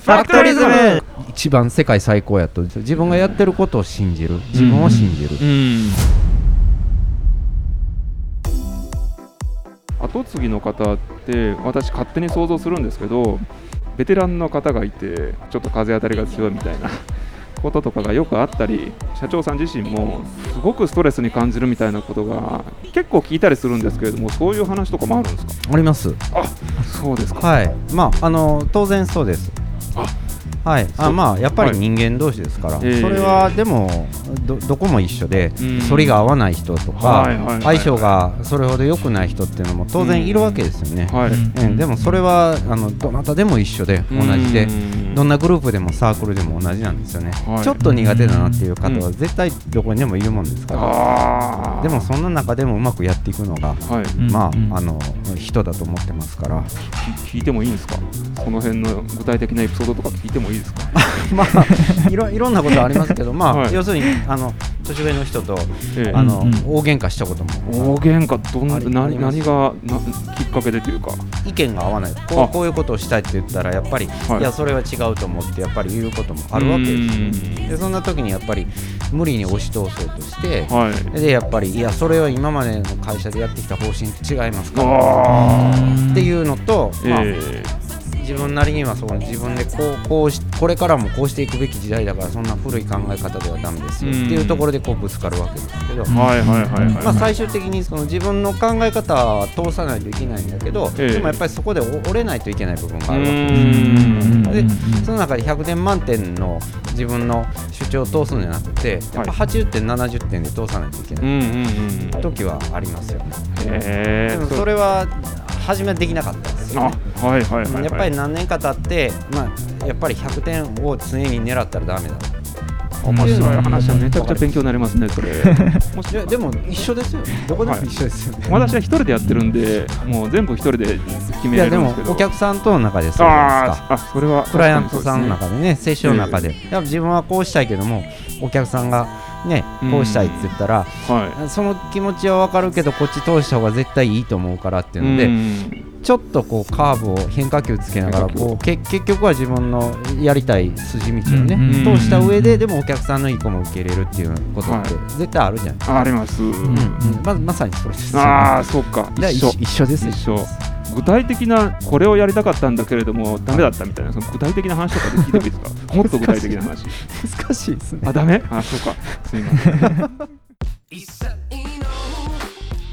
ファクトリズム一番世界最高やと。自分がやってることを信じる。自分を信じる、うん。後継ぎの方って私勝手に想像するんですけどベテランの方がいてちょっと風当たりが強いみたいな。こととかがよくあったり社長さん自身もすごくストレスに感じるみたいなことが結構聞いたりするんですけれどもそういう話とかもあるんですか？あります。あそうですか。はい。まああの当然そうです。あはい、あまあやっぱはい。り人間同士ですから、ええ。それはでもどどこも一緒でうん。反りが合わない人とか、はいはいはい。相性がそれほど良くない人っていうのも当然いるわけですよね、はい、うん。でもそれはあのどなたでも一緒で同じで。うんどんなグループでもサークルでも同じなんですよね、はい。ちょっと苦手だなっていう方うは絶対どこにでもいるもんですから、でもそんな中でもうまくやっていくのが、はい。うんまあ、うんあの人だと思ってますから。き聞いてもいいんですか？その辺の具体的なエピソードとか聞いてもいいですか？まあいろいろんなことありますけど、まあはい。要するにあの年上の人とええ。あの、うんうん。大喧嘩したことも。大喧嘩どんありあ何何がなきっかけでというか？意見が合わない。こあ。うこういうことをしたいって言ったらやっぱり、はい。い、やそれは違うと思ってやっぱり言うこともあるわけですでそんな時にやっぱり無理に押し通そうとしてはい。でやっぱりいやそれは今までの会社でやってきた方針と違いますかっていうのと、まあえ自分なりにはそう自分でこうこうしこれからもこうしていくべき時代だからそんな古い考え方ではダメですよ。うん。っていうところでこうぶつかるわけですけど、最終的にその自分の考え方は通さないといけないんだけど、ええ。でもやっぱりそこで折れないといけない部分があるわけうです。ん。でその中で100点満点の自分の主張を通すんじゃなくてやっぱ80点70点で通さないといけない時はありますよね、でもそれは初めはできなかったですよね。あはいはいはい、はい、やっぱり何年か経って、まあ、やっぱり100点を常に狙ったらダメだ面白い。話はめちゃくちゃ勉強になりますねそれ。でも一緒ですよどこでも一緒ですよね、私は一人でやってるんでもう全部一人で決めるんですけど。お客さんとの中でそうじゃないですか。あそれはクライアントさんの中でね、セッションの中で、やっぱ自分はこうしたいけども、お客さんがね、こうしたいって言ったら、にはい。その気持ちは分かるけど、こっち通した方が絶対いいと思うからっていうので、うん。ちょっとこうカーブを変化球つけながら、こうけ結局は自分のやりたい筋道をね、うん。通した上で、でもお客さんのいい子も受け入れるっていうことってはい。絶対あるじゃないですか。あります、うん。うんままさにそれです。ああそうか。で一緒。一緒ですよ。一緒具体的なこれをやりたかったんだけれどもダメだったみたいなその具体的な話とかで聞いてもいいですか？もっと具体的な話。難しい。ですね。あダメ？あそうか。すみません。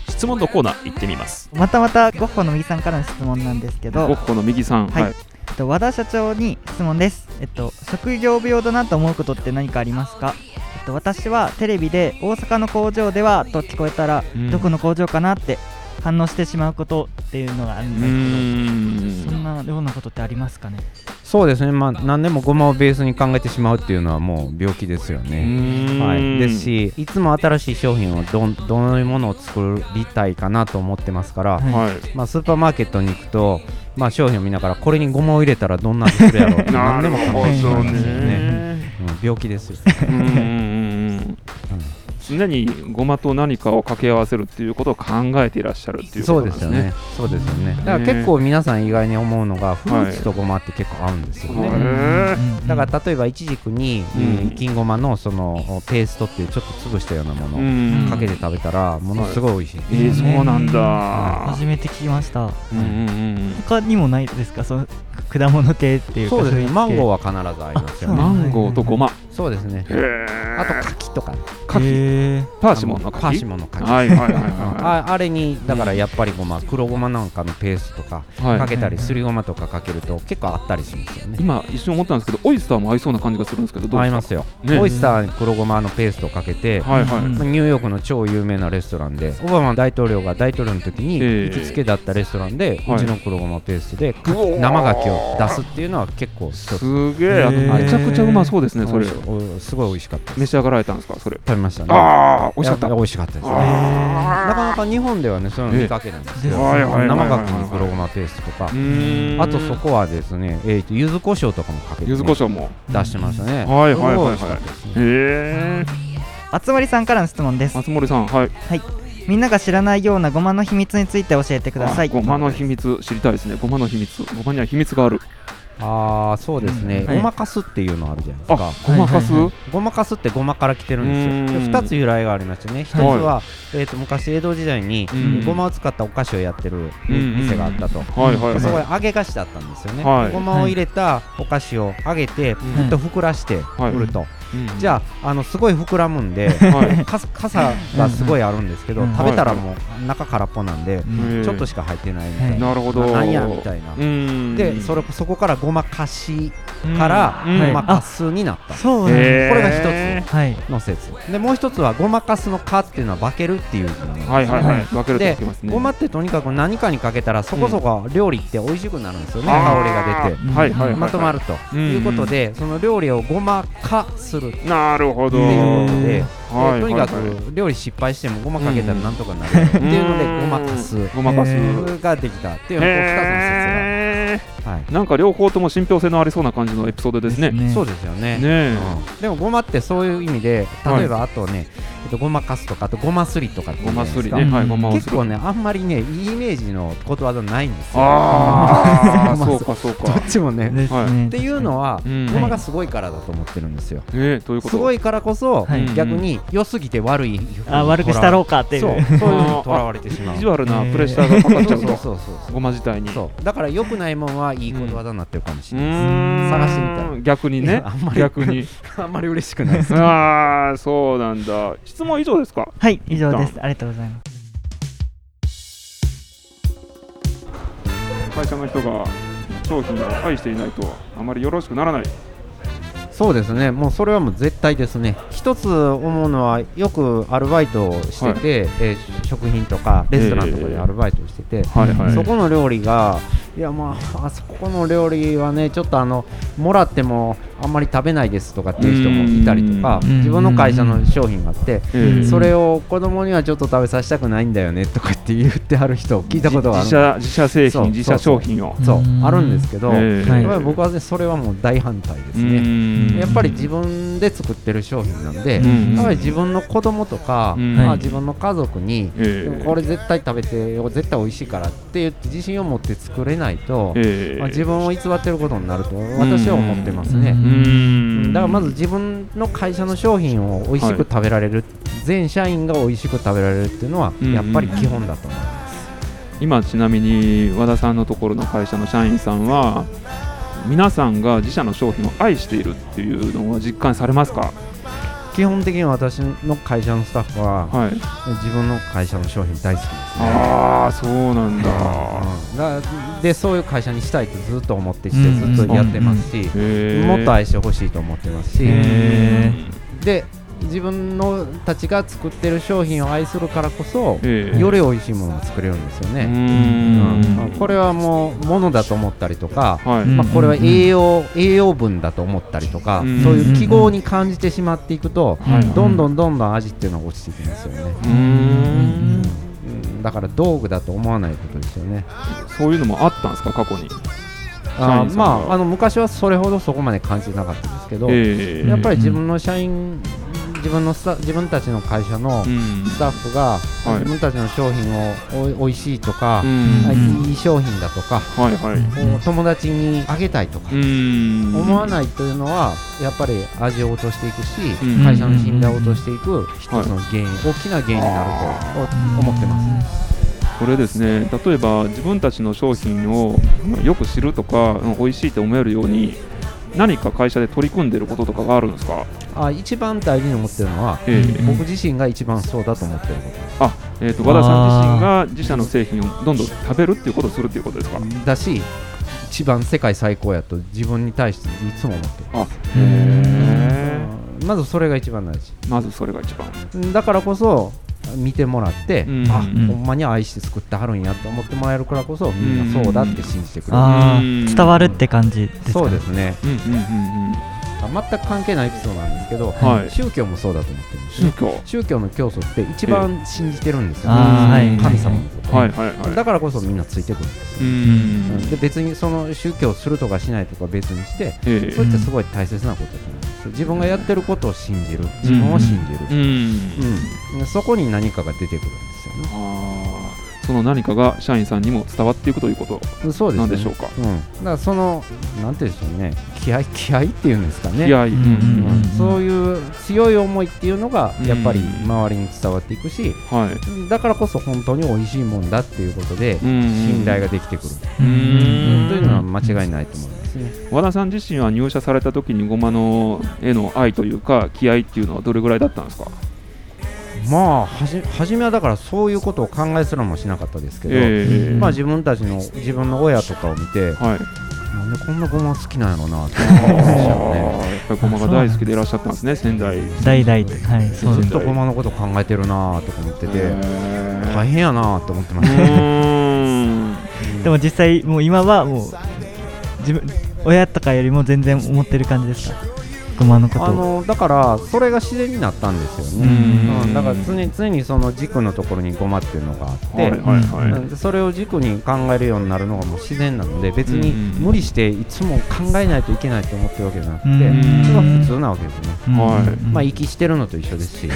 質問のコーナー行ってみます。またまたゴッホの右さんからの質問なんですけど、ゴッホの右さん。はい。はい。えっと、和田社長に質問です、えっと、職業病だなと思うことって何かありますか、えっと、私はテレビで大阪の工場ではと聞こえたら、うん。どこの工場かなって反応してしまうことっていうのがあるうんですけどそんなようなことってありますかね？そうですね、まあ、何でもごまをベースに考えてしまうっていうのはもう病気ですよね。はい、ですし、いつも新しい商品をどんどういうものを作りたいかなと思ってますから、はい。はい。まあ、スーパーマーケットに行くと、まあ、商品を見ながらこれにごまを入れたらどんなにするやろうって何でも考えてしまいますよね。ね。うん。病気ですよ。うんうんうんうん常にごまと何かを掛け合わせるっていうことを考えていらっしゃるっていうそうことですねですよね。そうですよね。だから結構皆さん意外に思うのが、フルーツとごまって結構合うんですよね。へーうんだから例えばイチジクに、うん。えー金ごまのそのペーストっていうちょっと潰したようなものをうん。かけて食べたらものすごい美味しい。えーそうなんだ。初めて聞きました。うんうんうん。他にもないですか？その果物系っていうかそうですね。マンゴーはは必ずありますよね。マンゴーとごま。そうですね。あと柿とか、柿。へパーシモンのパーシ柿モンの柿。はいはいはいはああれにだからやっぱりごま黒ごまなんかのペーストとかいはい。かけたりすりごまとかかけると結構あったりしますよね。今一瞬思ったんですけどオイスターも合いそうな感じがするんですけどど合いますすよ。ね。オイスターに黒ごまのペーストをかけて、はいはい。ニューヨークの超有名なレストランでオバマ大統領が大統領の時にええ行きつけだったレストランで、はい。うちの黒ごまペーストでうおー。生牡蠣を出すっていうのは結構すげえ。ーめちゃくちゃうまそうですねそれ。おすごい美味しかった召し上がられたんですか？それ。食べましたね。ああ美味しかった。美味しかったですね。あなかなか日本ではねそういうの見かけないんですけどええはいはいはいはい。生牡蠣に黒ごまペーストとか。あとそこはですねえーと柚子胡椒とかもかけてね。柚子胡椒も出してましたね。はいはいはいはい。へえあつ森さんからの質問です。松森さんはい。みんなが知らないようなごまの秘密について教えてください。あごまの秘密知りたいですね。ごまの秘密ごまには秘密があるああそうですね、はい。ごまかすっていうのあるじゃないですか。あごまかす、はいはい。ごまかす？ってごまから来てるんですよ。うーん。で2つ由来がありましてね。1つは、えー、と昔江戸時代にうん。ごまを使ったお菓子をやってるうん店があったと、はいはいはい。そこで揚げ菓子だったんですよね、はい。ごまを入れたお菓子を揚げてぐっと膨らしてはい売ると、うんじゃああのすごい膨らむんではい。かすかさがすごいあるんですけど、うん。食べたらもう中空っぽなんで、うんちょっとしか入ってないみたいな、なるほど。ななんやみたいな、うん。でそれそこからごまかしから、うん。ごまかすになった。これが一はい。の説。でもう一つはごまかすの「か」っていうのは化けるっていうはいはいはい。分けるとできますね。ごまってとにかく何かにかけたらそこそこ料理って美味しくなるんですよね、香りが出て、まとまるとうんいうことで、その料理をごまかする。ってなるほど。いうことで、はいでとにかく料理失敗してもごまかけたらなんとかなる。っていうのでごまかす。ごまかす。ができたっていうのこう2つのへ説が、はいー。なんか両方とも信憑性のありそうな感じのエピソードですねそうですよねねえうんでもごまってそうい。う意味で例えばあとね、えっと、ごまかすとかあとごますりとかごますりね。はいごまをする。結構ねあんまりねいいイメージのことわざないんですよ。ああ まあそうかそうか。どっちもね。はい。っていうのは、うん。ごまがすごいからだと思ってるんですよ、えーどういうこと？すごいからこそ、はい。逆に良すぎて悪いあ悪くしたろう。かっていう。そうそういうふうにとらわれてしまう。意地悪なプレッシャーがかかっちゃうと。そうそうそうそう。ごま自体に。そう。だから良くないもんはいいことわざになってるかもしうれないです、ーん。探してみたら。逆にね。あんまり逆に。あんまり嬉しくないです。ああそうなんだ質問以上ですか？はい以上です。ありがとうございます。会社の人が商品を愛していないとあまりよろしくならないそうですね。もうそれはもう絶対ですね。一つ思うのはよくアルバイトをしてて、えー食品とかレストランとかでアルバイトをしてて、はいはい。そこの料理がいやまあ あそこの料理はねちょっとあのもらってもあんまり食べないですとかっていう人もいたりとかうん自分の会社の商品があってえーそれを子供にはちょっと食べさせたくないんだよねとかって言ってはる人を聞いたことがある。自社自社製品自社商品を。そううんあるんですけど、えー。僕はねそれはもう大反対ですね。ねやっぱり自分で作ってる商品なんで、うん。やっぱり自分の子供とか、うん。まあ、はい自分の家族に、えーこれ絶対食べてよ絶対美味しいからって言って自信を持って作れないと、えーまあ、自分を偽ってることになると私は思ってますね。うーん。だからまず自分の会社の商品を美味しく食べられる、全社員が美味しく食べられるっていうのはうん。やっぱり基本だと思います。今ちなみに和田さんのところの会社の社員さんは皆さんが自社の商品を愛しているっていうのは実感されますか？基本的に私の会社のスタッフは、はい。自分の会社の商品大好きですね。ああそうなんだ。うん。だでそういう会社にしたいってずっと思ってきてうん。ずっとやってますし、もっと愛してほしいと思ってますし、へで自分のたちが作ってる商品を愛するからこそ、えーより美味しいものを作れるんですよね、ん。うん。これはもうものだと思ったりとか、はい、うん。まあ、これは栄養栄養分だと思ったりとか、うん。そういう記号に感じてしまっていくと、はい。どんどんどんどん味っていうのが落ちてきますよね、うーん。うん、だから道具だと思わないことですよね。そういうのもあったんですか過去に？社あまああの昔はそれほどそこまで感じなかったですけど、えーやっぱり自分の社員自分のスタ自分たちの会社のうん。スタッフが、はい。自分たちの商品をおいしいとか、いい商品だとか、はいはい。友達にあげたいとか、うん。思わないというのはやっぱり味を落としていくし、うん。会社の信頼を落としていく一つの原因、大きな原因になると思ってます。これですね。例えば自分たちの商品をまあよく知るとかうん美味しいと思えるように何か会社で取り組んでることとかがあるんですか、あ一番大事に思ってるのは、ええ。僕自身が一番そうだと思ってること。です。あ、えー、と和田さん自身が自社の製品をどんどん食べるっていうことをするっていうことですか？だし一番世界最高やと自分に対していつも思ってる。あへまずそれが一番大事。ーまずそれが一番。だからこそ見てもらって、うん。あ、うん。ほんまに愛して作ってはるんやと思ってもらえるからこそみんなそうだって信じてくれる、伝わるって感じですか？そうですね。うんうんうんうん。あ全く関係ないエピソードなんですけど、はい。宗教もそうだと思ってるんですね。宗教。宗教の教祖って一番信じてるんですよ、あーはい。神様のこと、はいはいはいだからこそみんなついてくるんですうよ、ん。で別にその宗教をするとかしないとか別にしてええ。それってすごい大切なことです。ね自分がやってることを信じる。自分を信じる、うん。うん。そこに何かが出てくるんですよねその何かが社員さんにも伝わっていくということなんでしょうか？うん、だからそのなんていうんでしょうね。気合気合っていうんですかね。気合。い、うんうんうん。そういう強い思いっていうのがやっぱりうん周りに伝わっていくし、はい、だからこそ本当に美味しいもんだっていうことで信信頼ができてくる、うとんいうのは間違いないと思いますね。和田さん自身は入社された時にごまのへの愛というか気合っていうのはどれぐらいだったんですか？まあはじ初めはだからそういうことを考えすらもしなかったですけど、ええ。まあ自分たちの自分の親とかを見てはい。なんでこんなごま好きなんやろうなって思ってましたよね。やっぱりごまが大好きでいらっしゃったんですね、仙台。代々はいずっとごまのこと考えてるなとか思ってて、大変やなと思ってまうしたでも実際もう今はもう自分親とかよりも全然思ってる感じですか？のこと。あをのだからそれが自然になったんですよね。うん。うんだから常に常にその軸のところにごまっていうのがあって、はいはいそれを軸に考えるようになるのがもう自然なので別にうん。無理していつも考えないといけないと思ってるわけじゃなくて、うん。それは普通なわけですね。うん。はい。うん。まあ息してるのと一緒ですし、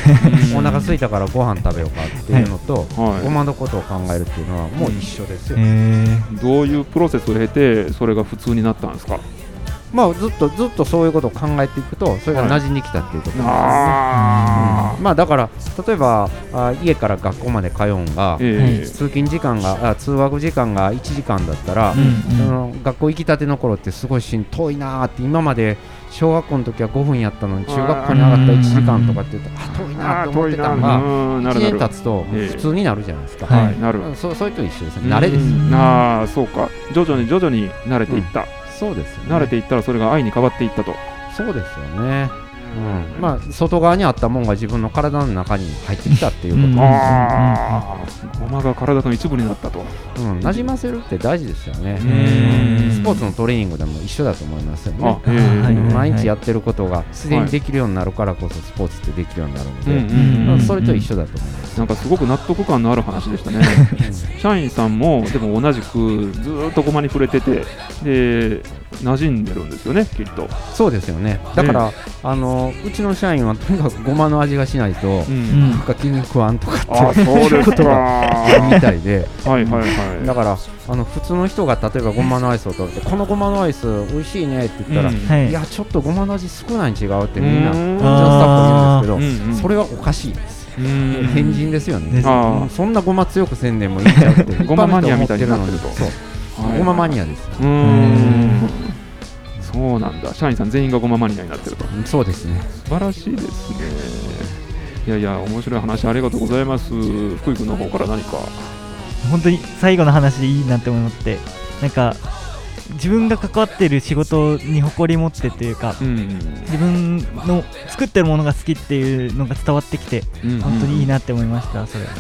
うん。お腹空いたからご飯食べようかっていうのと、はい。ごまのことを考えるっていうのはもう一緒ですよ。へー。どういうプロセスを経てそれが普通になったんですか？まあずっとずっとそういうことを考えていくとそれが馴染んできたっていうことですね。あうん。まあだから例えばあ家から学校まで通うんが、ええ。通勤時間があ通学時間が1時間だったら、うんその学校行きたての頃ってすごいしん遠いなーって今まで小学校の時は5分やったのに中学校に上がったら1時間とかって言うとあ遠いなーって思ってたのが1うんなるなる。年経つとええ。普通になるじゃないですか、はいはいなる。うんそうそれと一緒ですね。慣れですようんああそうか。徐々に徐々に慣れていった、そうですよね。慣れていったらそれが愛に変わっていったと。そうですよねうん。まあ外側にあったもんが自分の体の中に入ってきたっていうこと。うん。ああごまが体の一部になったと。うん、馴染ませるって大事ですよね、スポーツのトレーニングでも一緒だと思いますよあね。毎日やってることが自然にできるようになるからこそスポーツってできるようになるので、うんうんまあうん。それと一緒だと思います。なんかすごく納得感のある話でしたね。社員さんもでも同じくずーっとごまに触れててで馴染んでるんですよねきっと、そうですよね。だから、あのうちの社員はとにかくごまの味がしないと、うん。なんか気に食わんとかってあそうですか。あるみたいで、はいはいはい。だからあの普通の人が例えばごまのアイスを食べて、このごまのアイス美味しいねって言ったら、うん。はい。いやちょっとごまの味少ないん違うってみんな、ううんちのスタッフが言うんですけど、うんうんそれはおかしいです。うん。変人ですよね。そんなごま強くせんでもいいんちゃうって。ごまマニアみたいになってると。そうはい。ごまマニアですうーんそうなんだ。社員さん全員がごまマニアになってると。そうですね。素晴らしいですね。いやいや面白い話ありがとうございます。福井君の方から何か。本当に最後の話でいいなって思って。なんか自分が関わってる仕事に誇り持ってというかうん自分の作ってるものが好きっていうのが伝わってきてうん。本当にいいなって思いましたそれは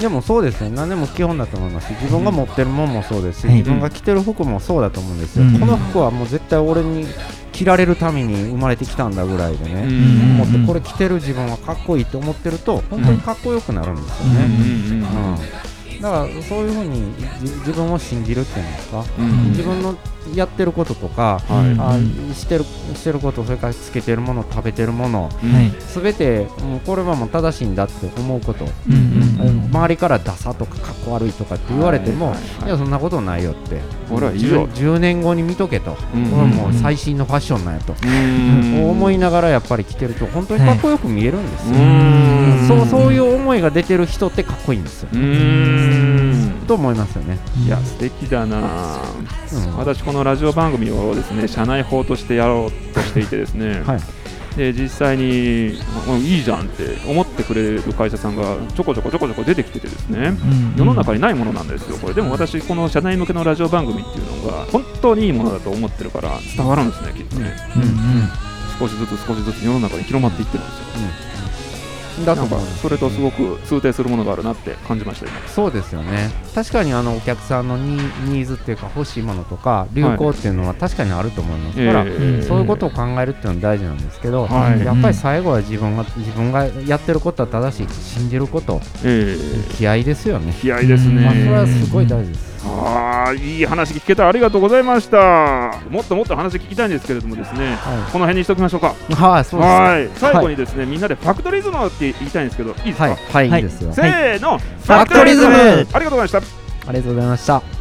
でもそうですね。何でも基本だと思います。し自分が持ってるもんもそうですし、はい。自分が着てる服もそうだと思うんですよ、うん。この服はもう絶対俺に着られるために生まれてきたんだぐらいでね、うん思ってこれ着てる自分はかっこいいと思ってると本当にかっこよくなるんですよね、うんだからそういうふうにじ自分を信じるっていうんですか、うん自分のやってることとか、はい。あしてるしてることそれからつけてるもの食べてるものうんはい。すべてもうこれはもう正しいんだって思うこと、うん周りからダサとかかっこ悪いとかって言われても、いはいはいはい。やそんなことないよって。俺はいいよ。10, 10年後に見とけと、うん。これはもう最新のファッションなんやと、うん。思いながらやっぱり着てると本当にかっこよく見えるんですよ、うん。そうそういう思いが出てる人ってかっこいいんですよ、うん。と思いますよね、いや素敵だな。うん。私このラジオ番組をですね社内法としてやろうとしていてですね、はいで実際にいいじゃんって思ってくれる会社さんがちょこちょこちょこちょこ出てきててですね。うん。世の中にないものなんですよこれ。でも私この社内向けのラジオ番組っていうのが本当にいいものだと思ってるから伝わるんですねきっとね。うんうん。少しずつ少しずつ世の中に広まっていってるんですよ。うんだとかそれとすごく通底するものがあるなって感じました今。そうですよね。確かにあのお客さんのニニーズっていうか欲しいものとか流行っていうのは確かにあると思いますから、えーそういうことを考えるっていうのは大事なんですけど、はい。やっぱり最後は自分が自分がやってることは正しい信じることえー気合ですよね、気合ですね、まあ、それはすごい大事です。ああいい話聞けた。ありがとうございました。もっともっと話聞きたいんですけれどもですね。はこの辺にしときましょうか。い、はい、そうですかはい。最後にですね、みんなでファクトリズムって言いたいんですけどいいですか、はい、はい、はい。い。いですよ。せーの、ファクトリズム。ありがとうございました。ありがとうございました。